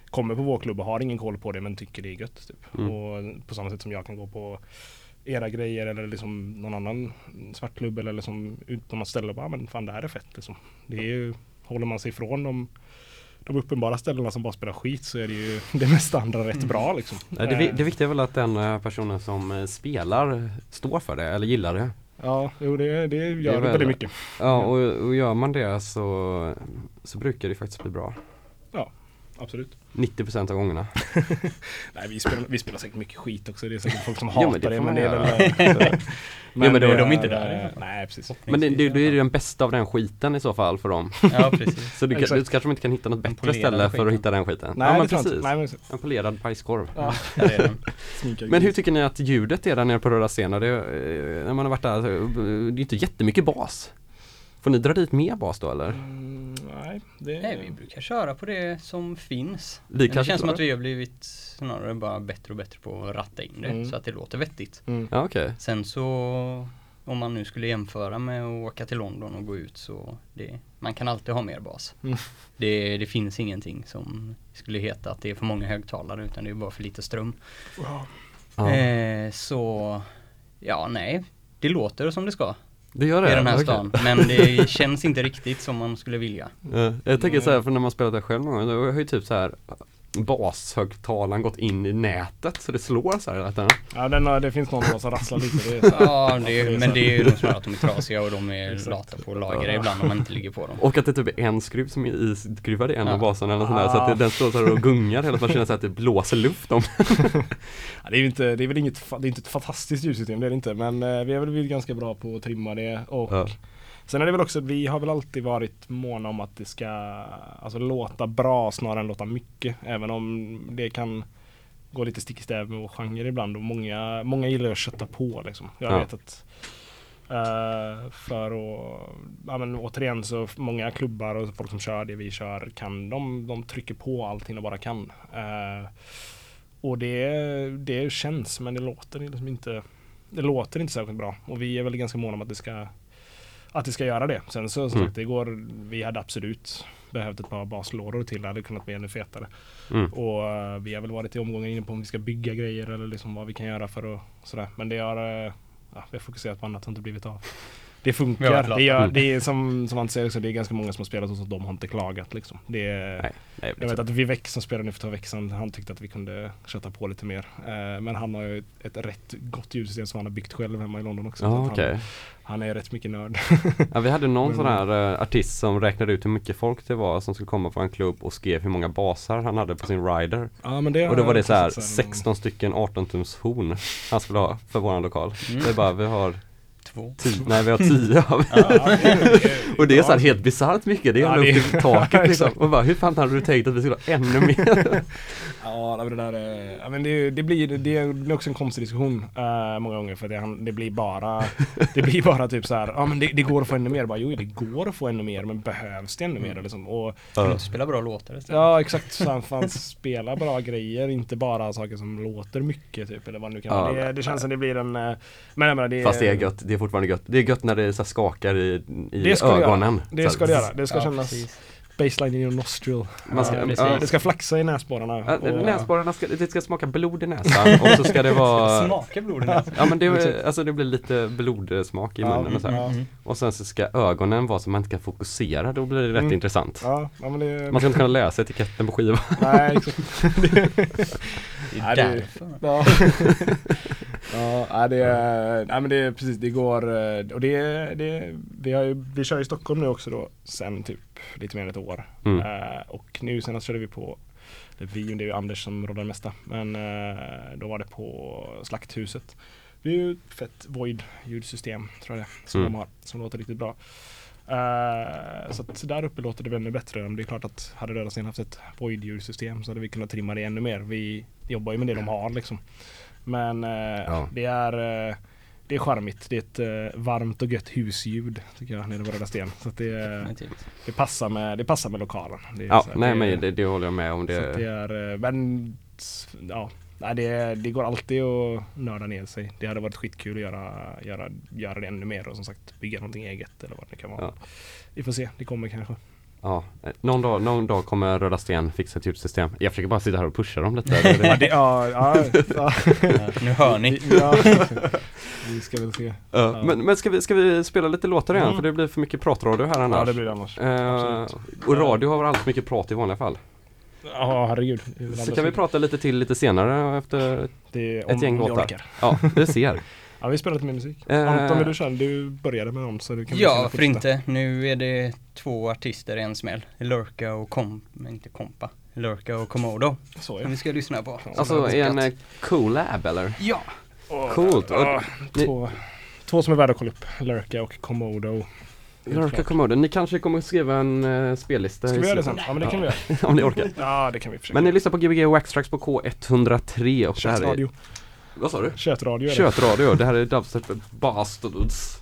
kommer på vår klubb och har ingen koll på det men tycker det är gött. Typ. Mm. Och på samma sätt som jag kan gå på era grejer eller liksom någon annan svartklubb eller liksom ut på något ställe och bara, "Ah, men fan det här är fett liksom. Det är ju, håller man sig ifrån de, de uppenbara ställena som bara spelar skit så är det ju det mesta andra rätt bra liksom. Nej, det, det viktiga är väl att den eh, personen som eh, spelar står för det eller gillar det. Ja, jo det, det gör Det väl- väldigt mycket. Ja och, och gör man det så, så brukar det faktiskt bli bra. Absolut. 90% av gångerna. Nej vi spelar, vi spelar säkert mycket skit också. Det är säkert folk som Jo, hatar men det men det är göra. väl... men då är de det inte där. eh, Nej precis. Men det, det, då är det den bästa av den skiten i så fall för dem. Ja, precis. Så du, kan- du kanske inte kan hitta något bättre ställe för att hitta den skiten. Nej ja, men precis. Nej, men, En polerad bajskorv. ja, Men hur tycker ni att ljudet är där nere på Röda scenen? Det, är- när man har varit där, så, det är inte jättemycket bas. Får ni dra dit mer bas då eller? Mm, nej. Det, Nej, vi brukar köra på det som finns. Vi det känns som att vi har blivit snarare bara bättre och bättre på att ratta in det Mm. så att det låter vettigt. Mm. Ja okej. Sen så om man nu skulle jämföra med att åka till London och gå ut så det, man kan alltid ha mer bas. Mm. Det, det finns ingenting som skulle heta att det är för många högtalare utan det är bara för lite ström. Ja. Eh, så ja, nej, det låter som det ska Det gör det? i den här Okej. stan. Men det känns inte riktigt som man skulle vilja. Ja, jag tänker så här, för när man spelat det själv någon gång, då har ju typ så här bashögtalaren gått in i nätet så det slår så här tiden. Ja, den, har- det finns någon som rasslar lite. Det är så här. Ja, det är, men det är ju nog snarare att de är trasiga och de är Exakt. lata på att lagra ibland om man inte ligger på dem. Och att det typ är en skruv som är iskruvad i en Ja. av baserna eller något sånt där, så att det, den står så här och gungar hela tiden, man känner så att det blåser luft om. Ja, det, är inte, det är väl inget, det är inte ett fantastiskt ljudsystem, det är det inte. Men eh, vi har väl blivit ganska bra på att trimma det. Och Ja. Sen är det väl också, vi har väl alltid varit måna om att det ska alltså, låta bra snarare än låta mycket. Även om det kan gå lite stick i stäv med vår genre ibland. Och många, många gillar att kötta på liksom. Jag Ja. vet att eh, för att, ja men återigen så många klubbar och folk som kör det vi kör kan, de, de trycker på allting de bara kan. Eh, och det, det känns men det låter liksom inte Det låter inte särskilt bra och vi är väl ganska måna om att det ska Att det ska göra det. Sen så som Mm. sagt det går Vi hade absolut behövt ett par baslådor till. Det hade kunnat bli ännu fetare. Mm. Och eh, vi har väl varit i omgångar inne på om vi ska bygga grejer eller liksom vad vi kan göra för att sådär. Men det har eh, ja, vi har fokuserat på annat och inte blivit av. Det funkar. lata. Det, gör, Mm. det är som, som han säger också, det är ganska många som har spelat hos oss och de har inte klagat liksom. Det är, Nej, nej, jag vet att Vivek som spelade nu för två veckor sedan, han tyckte att vi kunde köta på lite mer. Eh, men han har ju ett rätt gott ljudsystem som han har byggt själv hemma i London också. Så Ja att okej. han, han är rätt mycket nörd. Ja, vi hade någon Men- sån här eh, artist som räknade ut hur mycket folk det var som skulle komma på en klubb och skrev hur många basar han hade på sin rider. ja, men det Och då var det så här också sett någon- 16 stycken 18 tums horn han skulle ha för våran lokal. Mm. Det är bara, vi har Två. 10, nej vi har 10 av Ja, det är- Och det är så här helt bisarrt mycket, det är Ja, är- upp till taket liksom. Och bara, hur fan hade du tänkt att vi skulle ha ännu mer? Ja, men det där är, ja, men det, det, blir, det blir också en konstig diskussion eh, många gånger för det, det blir bara Det blir bara typ så här, ja men det, det går att få ännu mer. Bara, jo det går att få ännu mer men behövs det ännu mer liksom? Och, Kan du inte spela bra låtar istället? ja exakt, så fan spela bra grejer, inte bara saker som låter mycket typ eller vad det nu kan Ja. Det, det känns som det blir en eh, Men jag menar det Fast det är gött, det är fortfarande gött. Det är gött när det så skakar i, i Det det ögonen. Det Så ska det göra. Det ska Ja, kännas precis. baseline in your nostril. Man ska, Ja, ja. Det ska flaxa i näsborrarna. Ja, och- Näsborrarna ska, det ska smaka blod i näsan och så ska det vara Smaka blod i näsan. Ja men det, alltså det blir lite blodsmak i munnen och så här. ja. Mm. Och sen så ska ögonen vara så man inte kan fokusera, då blir det rätt Mm. intressant. Ja, ja, men det... Man ska inte kunna läsa etiketten på skivan. Nej, exakt. Det är det- därför. Ja, det är, nej men det är precis, det går eh, och det, det vi, har ju, vi kör i Stockholm nu också då sen typ lite mer än ett år. Mm. Eh, och nu senast körde vi på, det är vi, det är ju Anders som råddar det mesta, men eh, då var det på Slakthuset. Det är ju ett fett Void ljudsystem tror jag det som Mm. de har, som låter riktigt bra. Eh, så att där uppe låter det väl ännu bättre. Men Det är klart att hade Röda Sten haft ett void ljudsystem så hade vi kunnat trimma det ännu mer. Vi jobbar ju med det de har liksom. Men eh, Ja. det är eh, det är charmigt. Det är ett eh, varmt och gött husljud tycker jag nere på Röda Sten. Så att det, det, passar med, det passar med lokalen. Det är Ja, här, nej det- men det, det håller jag med om. så att det Det, är, eh, men ja, nej, det, det går alltid att nörda ner sig. Det hade varit skitkul att göra, göra, göra det ännu mer och som sagt bygga någonting eget eller vad det kan vara. Ja. Vi får se, det kommer kanske. Ja, någon, dag, någon dag kommer Röda Sten fixa ett ljudsystem. Jag försöker bara sitta här och pusha dem lite. Det, Ja, det, ja, ja, ja. Nu hör ni. ja. Vi ska väl se. Ja, men men ska, vi, ska vi spela lite låtar igen? Mm. För det blir för mycket pratradio här annars. Ja, det blir det annars. Eh, och radio har väl alldeles mycket prat i vanliga fall. Ja, herregud. Så kan vi prata lite till lite senare efter, det, är ett gäng låtar. ja det ser. Ja, vi spelar lite mer musik. Eh. Anton, vill du köra? Du började med dem så du kan Ja, gärna för inte. Nu är det två artister i en smäll. Lurka och Kom, men inte Kompa. Lurka och Komodo Så som ja. vi ska lyssna på. Alltså Och en att- collab eller? Ja! Och- Coolt. Ni- två, två som är värda att kolla upp. Lurka och Komodo. Lurka. Komodo, ni kanske kommer skriva en uh, spellista Ska i vi göra det sen? Ja men det kan vi göra. Om ni orkar. Ja det kan vi försöka. Men ni lyssnar på Gbg Waxtrax på K103 och det här är... Vad sa du? Köttradio det. Kötradio, det här är Dubstep Bastards.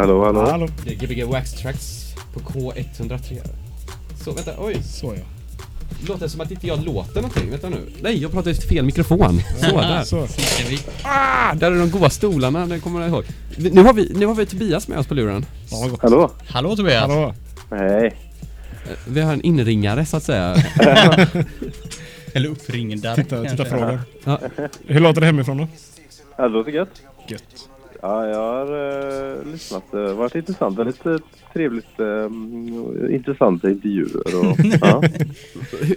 Hallå, Hallå, hallå. Det är Gbg Wax Tracks på K103. Så vänta, oj. Så ja. Låter som att inte jag låter någonting. Vänta nu. Nej, jag pratar i fel mikrofon. Så, där. Så. Ah, där är de goda stolarna, det kommer jag ihåg. Nu har vi, nu har vi Tobias med oss på luren. Ja. Hallå? Hallå Tobias! Hallå. Hej. Eh, Vi har en inringare så att säga. Eller uppringdare Titta, titta frågan. Ja. Hur låter det hemifrån då? Ja, det låter. Gött. Lyssnat. Det har varit intressant. Väldigt uh, trevligt, uh, intressanta intervjuer. Och, ja.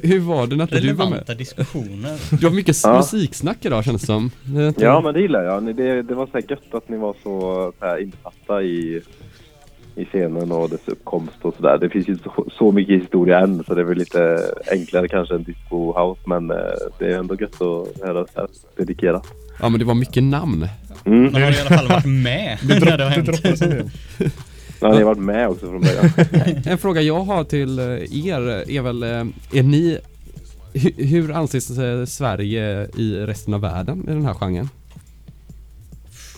Hur, var det när inte du var med? Relevanta diskussioner. Du har mycket Ja. musiksnack idag känns det som. Ja, men det gillar jag. Det, det var så här gött att ni var så, så här insatta i, i scenen och dess uppkomst och sådär. Det finns ju så, så mycket historia än så det är väl lite enklare kanske än disco house men eh, det är ändå gött att höra så dedikerat. Ja men det var mycket namn. Mm. Man har i alla fall varit med när det har Det hänt. Ja, ni har varit med också från början. En fråga jag har till eh, er är väl, eh, är ni, hu- hur anses eh, Sverige i resten av världen i den här genren?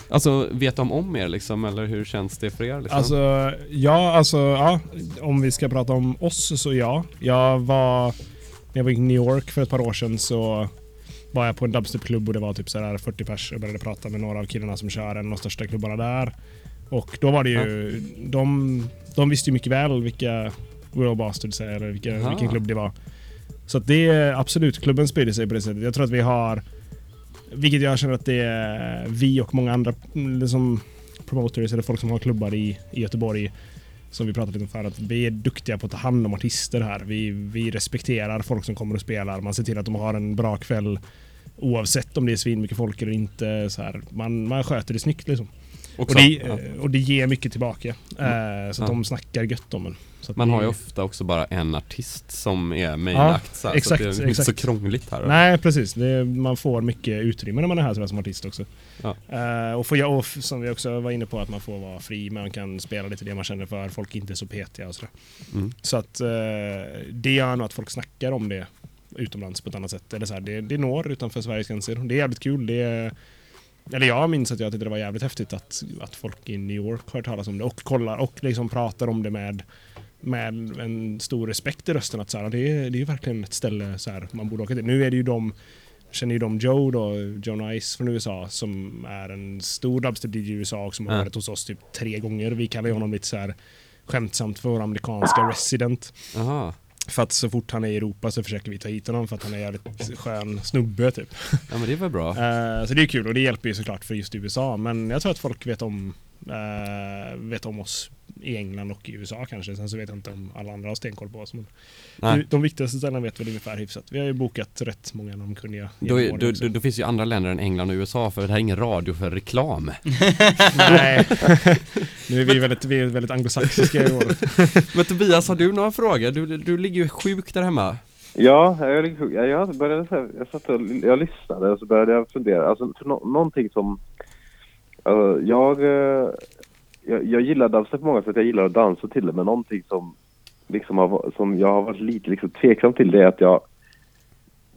Alltså, vet de om er liksom, eller hur känns det för er liksom? Alltså, ja, alltså, ja. Om vi ska prata om oss så ja. Jag var, när jag var i New York för ett par år sedan så var jag på en dubstepklubb och det var typ så här 40 pers. Jag började prata med några av killarna som kör en av de största klubbarna där. Och då var det ju, de, de visste ju mycket väl vilka World Bastards är eller vilka, Aha. vilken klubb det var. Så att det är absolut, klubben sprider sig på det sättet. Jag tror att vi har, vilket jag känner att det är vi och många andra liksom promoters eller folk som har klubbar i, i Göteborg som vi pratade lite om förut, att vi är duktiga på att ta hand om artister här. Vi, vi respekterar folk som kommer och spelar. Man ser till att de har en bra kväll oavsett om det är svinmycket folk eller inte. Så här. Man, man sköter det snyggt liksom. Och Också, det, ja. eh, och det ger mycket tillbaka. Eh, så att Ja. de snackar gött om en. Så Man har ju ofta också bara en artist som är mailakt så, här, exakt, så att det är inte så exakt. krångligt här. Nej precis, det, man får mycket utrymme när man är här som artist också. Ja. Eh, och, får jag, och som vi också var inne på att man får vara fri, man kan spela lite det man känner för, folk är inte så petiga och sådär. Mm. Så att eh, det gör nog att folk snackar om det utomlands på ett annat sätt. Eller så här, det, det når utanför Sveriges gränser. Det är jävligt kul. Det är, eller jag minns att jag tyckte det var jävligt häftigt att, att folk i New York har hört talas om det och kollar och liksom pratar om det med med en stor respekt i rösten att så här, det, är, det är ju verkligen ett ställe så här, man borde åka till. Nu är det ju de, känner ju de Joe då, Joe Nice från USA som är en stor dubstep-DJ i USA och som har varit hos oss typ tre gånger. Vi kallar honom lite så här skämtsamt för vår amerikanska resident. Aha. För att så fort han är i Europa så försöker vi ta hit honom för att han är jävligt skön snubbe typ. Ja men det var bra. Eh, så det är kul och det hjälper ju såklart för just USA. Men jag tror att folk vet om, eh, vet om oss i England och i USA kanske. Sen så vet jag inte om alla andra har stenkoll på oss. Men Nej. de viktigaste ställena vet väl ungefär hyfsat. Vi har ju bokat rätt många namnkunniga Då, är, då, då, då finns ju andra länder än England och USA för det här är ingen radio för reklam. Nej, nu är vi väldigt, vi är väldigt anglosaxiska i år. Men Tobias, har du några frågor? Du, du ligger ju sjuk där hemma. Ja, jag, jag, jag började så här, jag satt och jag lyssnade och så började jag fundera. Alltså, för nå- någonting som... Alltså, jag, eh, jag, jag gillar dubstep på många sätt, jag gillar att dansa till det, men någonting som, liksom har, som jag har varit lite liksom tveksam till det är att jag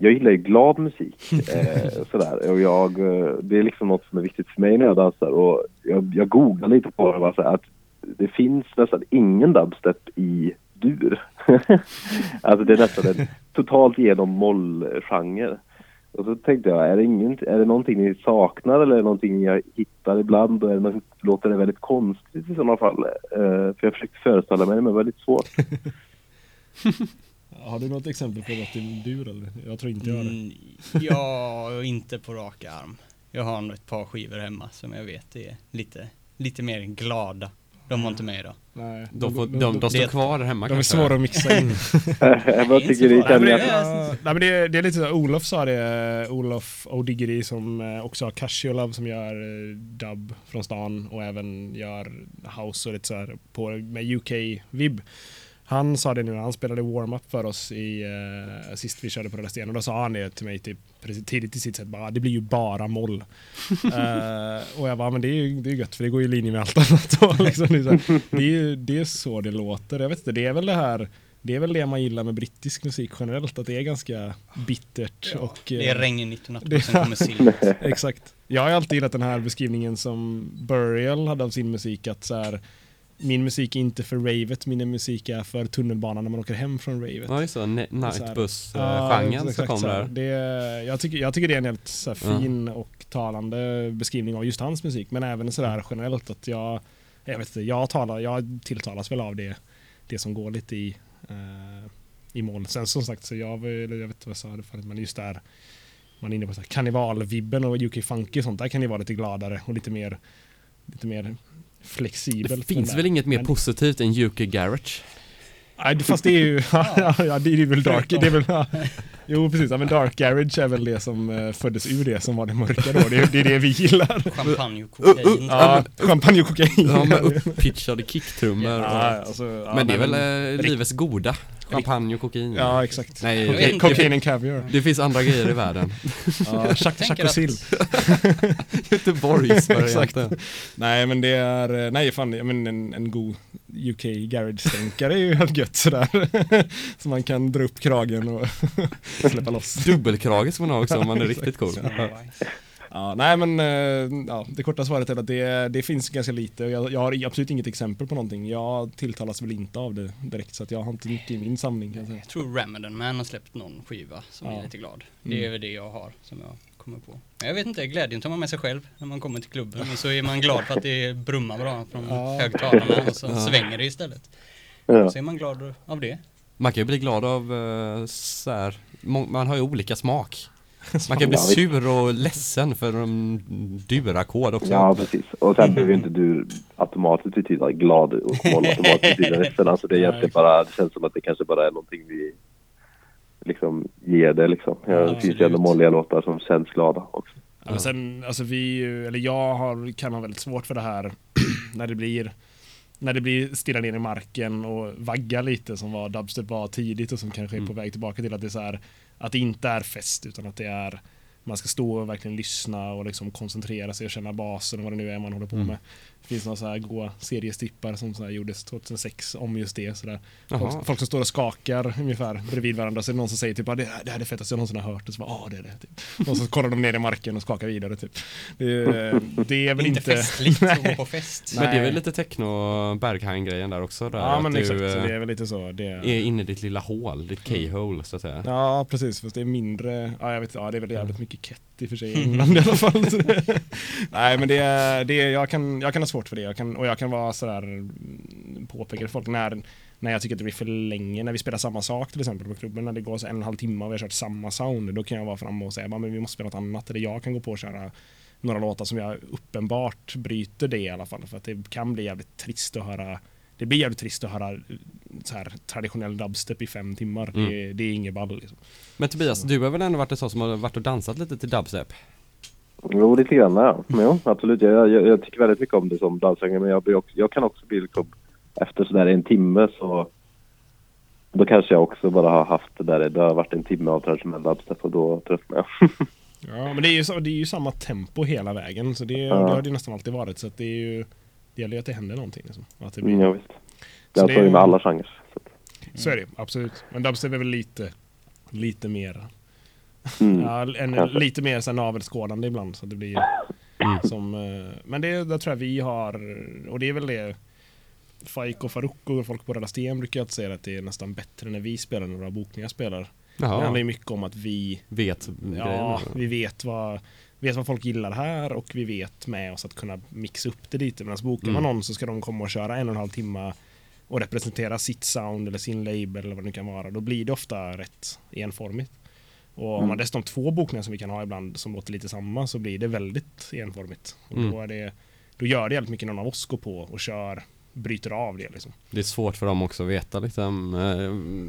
jag gillar ju glad musik. Eh, sådär. Och jag, eh, det är liksom något som är viktigt för mig när jag dansar. Och jag, jag googlade lite på det bara så att det finns nästan ingen dubstep i dur. alltså det är nästan en totalt genom mollgenre. Och så tänkte jag, är det, ingen, är det någonting ni saknar eller är det någonting jag hittar ibland? Och är det något, låter det väldigt konstigt i sådana fall? Eh, för jag försökte föreställa mig det, men det var väldigt svårt. Har du något exempel på något i dur eller? Jag tror inte jag har det. Mm, ja, inte på rak arm. Jag har nog ett par skivor hemma som jag vet är lite, lite mer glada. De var inte med idag. Nej, De, får, de, de, står det- kvar där hemma de är kanske. svåra att mixa in. Vad tycker ni? inte Kan nej men det, det är lite så, Olof sa det, Olof O'Diggery som eh, också har Casio Love som gör eh, dub från stan och även gör house och lite så här på, med UK-vibb. Han sa det nu när han spelade warm-up för oss i, eh, sist vi körde på Röda Sten och då sa han det till mig typ precis tidigt i sitt sätt bara, det blir ju bara moll. Eh, och jag bara, men det är ju det är gött för det går ju i linje med allt annat. Och liksom, det, är så här, det, är, det är så det låter. Jag vet inte, det är väl det här det är väl det man gillar med brittisk musik generellt, att det är ganska bittert och... Det är eh, regn 19 det- sen kommer sill. Exakt. Jag har alltid gillat den här beskrivningen som Burial hade av sin musik, att så här, min musik är inte för ravet, min musik är för tunnelbanan när man åker hem från ravet. Ja just det, nightbuss-genren Ja, som kom där. Det, jag, tycker, jag tycker det är en helt så här, fin och talande beskrivning av just hans musik, men även sådär generellt att jag, jag vet inte, jag, talar, jag tilltalas väl av det, det som går lite i, eh, i mål. Sen som sagt, så jag, jag vet inte vad jag sa det förut, men just där man är inne på så här karnevalvibben och UK Funky och sånt, där kan det vara lite gladare och lite mer, lite mer flexibelt. Det finns Men väl inget mer men- positivt än UK Garage? Nej, fast det är ju, ja, ja, det är väl dark, det är väl, ja. Jo precis, ja, men dark garage är väl det som eh, föddes ur det som var det mörka då, det, är- det är det vi gillar. Champagne och kokain. Ja, champagne och kokain. Ja med upppitchade kicktrummor. Ja, alltså, ja, Men det är väl eh, rikt- livets goda? Champagne och kokain? Ja, exakt. Nej, inte. Cocaine and caviar. det finns andra grejer i världen. Ja, chack, och sill. Göteborgs. Nej men det är, eh, nej fan, jag men en, en god UK garage-stänkare är ju helt gött sådär. Så man kan dra upp kragen och släppa loss. Dubbelkrage ska man ha också om man är riktigt cool. Ja, nej men eh, ja, det korta svaret är att det, det finns ganska lite och jag, jag har absolut inget exempel på någonting. Jag tilltalas väl inte av det direkt så att jag har inte mycket i min samling jag. Jag tror Ramadan Man har släppt någon skiva som Ja. är lite glad. Mm. Det är väl det jag har som jag kommer på. Men Jag vet inte, glädjen tar man med sig själv när man kommer till klubben. Och så är man glad för att det brummar bra från Ja. högtalarna och så Ja. svänger det istället. Ja. Så är man glad av det. Man kan ju bli glad av eh, så här, man har ju olika smak. Man kan bli sur och ledsen för de durackord också. Ja, precis. Och sen behöver ju inte du automatiskt betyda glad och moll automatiskt betyda ledsen. Alltså det är egentligen bara, det känns som att det kanske bara är någonting vi liksom ger det liksom. Ja, det finns ju ändå molliga låtar som känns glada också. Ja, men sen, alltså vi, eller jag har, kan ha väldigt svårt för det här när det blir när det blir stilla ner i marken och vagga lite som var dubstep var tidigt och som kanske är på väg tillbaka till att det är så här att det inte är fest utan att det är man ska stå och verkligen lyssna och liksom koncentrera sig och känna basen och vad det nu är man håller på med. Det finns några så här goa seriestrippar som så här gjordes 2006 om just det. Så där. Folk, folk som står och skakar ungefär bredvid varandra. Så är det någon som säger typ ah, det, här- det här är det fetaste jag någonsin har hört. Och så bara, ah, det är det. Typ. Och så kollar de ner i marken och skakar vidare. Typ. Det, det är väl inte inte... festligt att gå på fest. Men det är väl lite techno berghain grejen där också där, Ja att men du exakt, eh, det är väl lite så. Det, är inne i ditt lilla hål, ditt K-hole så att säga. Ja precis, fast det är mindre, ja jag vet ja det är väl jävligt mycket kett i och för sig i England i alla fall. Nej men det är, det är jag, kan, jag kan ha svårt för det, jag kan, och jag kan vara sådär mm, påpeka för folk när, när jag tycker att det blir för länge, när vi spelar samma sak till exempel på klubben, när det går så en och en halv timme och vi har kört samma sound, då kan jag vara framme och säga "Ja, men vi måste spela något annat, eller jag kan gå på och köra några låtar som jag uppenbart bryter det i alla fall, för att det kan bli jävligt trist att höra det blir jävligt trist att höra så här traditionell dubstep i fem timmar. Mm. Det, det är inget ball liksom. Men Tobias, du har väl ändå varit en sån som har varit och dansat lite till dubstep? Jo, lite grann ja. Jo, absolut. Jag, jag, jag tycker väldigt mycket om det som dansare, men jag, också, jag kan också bli liksom, efter sådär en timme så då kanske jag också bara har haft det där, det har varit en timme av traditionell dubstep och då tröttnar jag. Ja, men det är ju, så, det är ju samma tempo hela vägen. Så det, Ja. det har det nästan alltid varit. Så det är ju det gäller ju att det händer någonting. Liksom. Att det blir, Mm, ja, visst. Det Så är det så är- med alla genrer. Så. att- Så är det absolut. Men dubstep är väl lite, lite mer, Mm. ja, en, kanske. lite mer så navelskådande ibland. Så det blir som, eh, men det där tror jag vi har, och det är väl det Faik och Farouk och folk på Röda Sten brukar alltid säga att det är nästan bättre när vi spelar än när våra bokningar spelar. Det handlar Jaha, ju mycket om att vi vet Ja, vi vet vad, vet vad folk gillar här och vi vet med oss att kunna mixa upp det lite. Medan bokar man Mm. någon så ska de komma och köra en och en halv timme och representera sitt sound eller sin label eller vad det nu kan vara. Då blir det ofta rätt enformigt. Och om man dessutom två bokningar som vi kan ha ibland som låter lite samma så blir det väldigt enformigt. Och Mm. då, är det, då gör det jävligt mycket någon av oss går på och kör, bryter av det liksom. Det är svårt för dem också att veta liksom,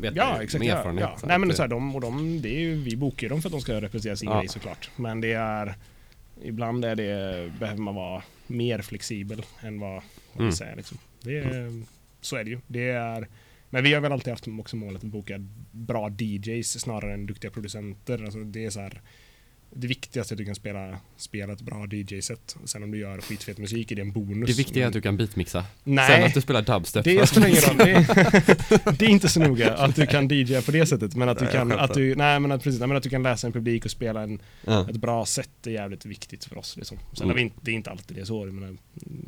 veta Ja, exakt. med Ja, erfarenhet. ja. Så Nej men så här, de, och de, det är ju, vi bokar ju dem för att de ska representera sin Ja. grej såklart. Men det är Ibland är det, behöver man vara mer flexibel än vad, vad Mm. säger. Liksom. Det är, så är det ju. Det är, men vi har väl alltid haft också målet att boka bra DJs snarare än duktiga producenter. Alltså det är så här, det viktigaste är att du kan spela, spela ett bra DJ-set. Sen om du gör skitfet musik är det en bonus. Det viktiga är att du kan beatmixa. Nej. Sen att du spelar dubstep. Det spelar ingen roll. Det är, det är inte så noga att du kan DJa på det sättet. Men att du kan, att du, nej men att precis, nej, men att du kan läsa en publik och spela en, Ja. ett bra set är jävligt viktigt för oss liksom. Sen Mm. har vi inte, det är inte alltid det är så. Jag menar,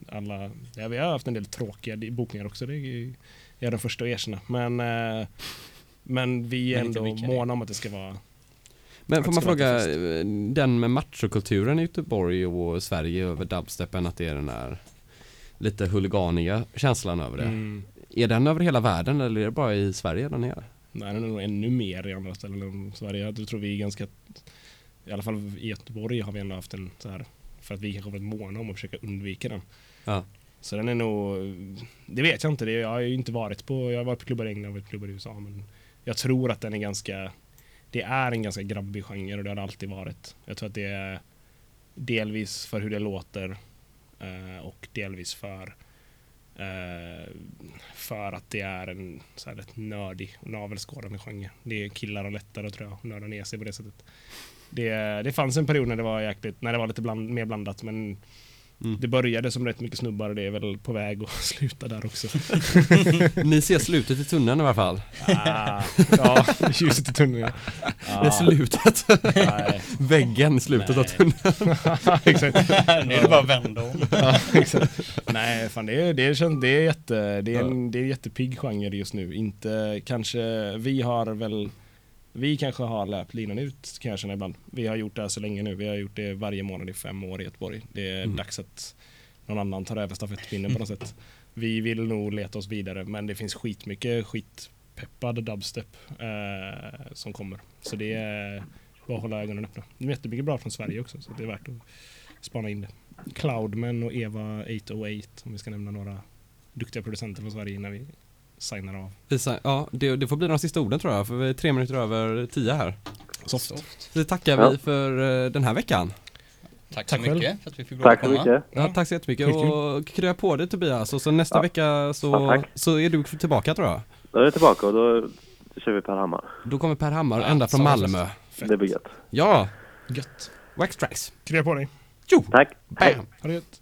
alla, ja, vi har haft en del tråkiga bokningar också. Det är jag är den första att erkänna. Men, eh, men vi är Men ändå måna om att det ska vara Men får man fråga, eh, den med machokulturen i Göteborg och Sverige över dubstepen, att det är den där lite huliganiga känslan över det. mm, Är den över hela världen eller är det bara i Sverige den är? Nej, den är nog ännu mer i andra ställen än Sverige. Jag tror vi är ganska, i alla fall i Göteborg har vi ändå haft en så här, för att vi kanske varit måna om att försöka undvika den. Ja. Så den är nog, det vet jag inte, det, jag har ju inte varit på, jag har varit på klubbar i England och klubbar i USA men jag tror att den är ganska, det är en ganska grabbig genre och det har det alltid varit. Jag tror att det är delvis för hur det låter eh, och delvis för eh, för att det är en så här rätt nördig och navelskådande genre. Det är killar och lättare tror jag, att nörda ner sig på det sättet. Det, det fanns en period när det var jäkligt, när det var lite bland, mer blandat men Mm. det började som rätt mycket snubbar och det är väl på väg att sluta där också. Ni ser slutet i tunneln i alla fall. ah, ja, ljuset i tunneln. Det är slutet. Nej. Väggen slutet av Nej. tunneln. exakt. nu är det bara vända om. Ja. Nej, fan det är, det är, känns- det är jätte, det är en, det är en jättepigg genre just nu. Inte kanske, vi har väl, vi kanske har löpt linan ut kan jag känna ibland. Vi har gjort det här så länge nu, vi har gjort det varje månad i fem år i Göteborg. Det är Mm. dags att någon annan tar över stafettpinnen på något sätt. Vi vill nog leta oss vidare men det finns skitmycket skitpeppad dubstep eh, som kommer. Så det är bara att hålla ögonen öppna. Det är jättemycket bra från Sverige också så det är värt att spana in det. Cloudman och Eva 808 om vi ska nämna några duktiga producenter från Sverige innan vi signar av. Isa, Ja, det, det får bli de sista orden tror jag, för vi är tre minuter över tio här. Soft. Soft. Så tackar Ja. vi för eh, den här veckan. Tack, Tack så själv. mycket för att vi fick Tack så mycket. Ja, tack så jättemycket och krya på dig Tobias och så nästa Ja. vecka så, så är du tillbaka tror jag. Då är jag tillbaka och då kör vi Per Hammar. Då kommer Per Hammar Ja, ända från Malmö. Fett. Det blir gött. Ja, Gött. Wax Tracks. Krya på dig. Jo, Tack. bam! Ha det gött.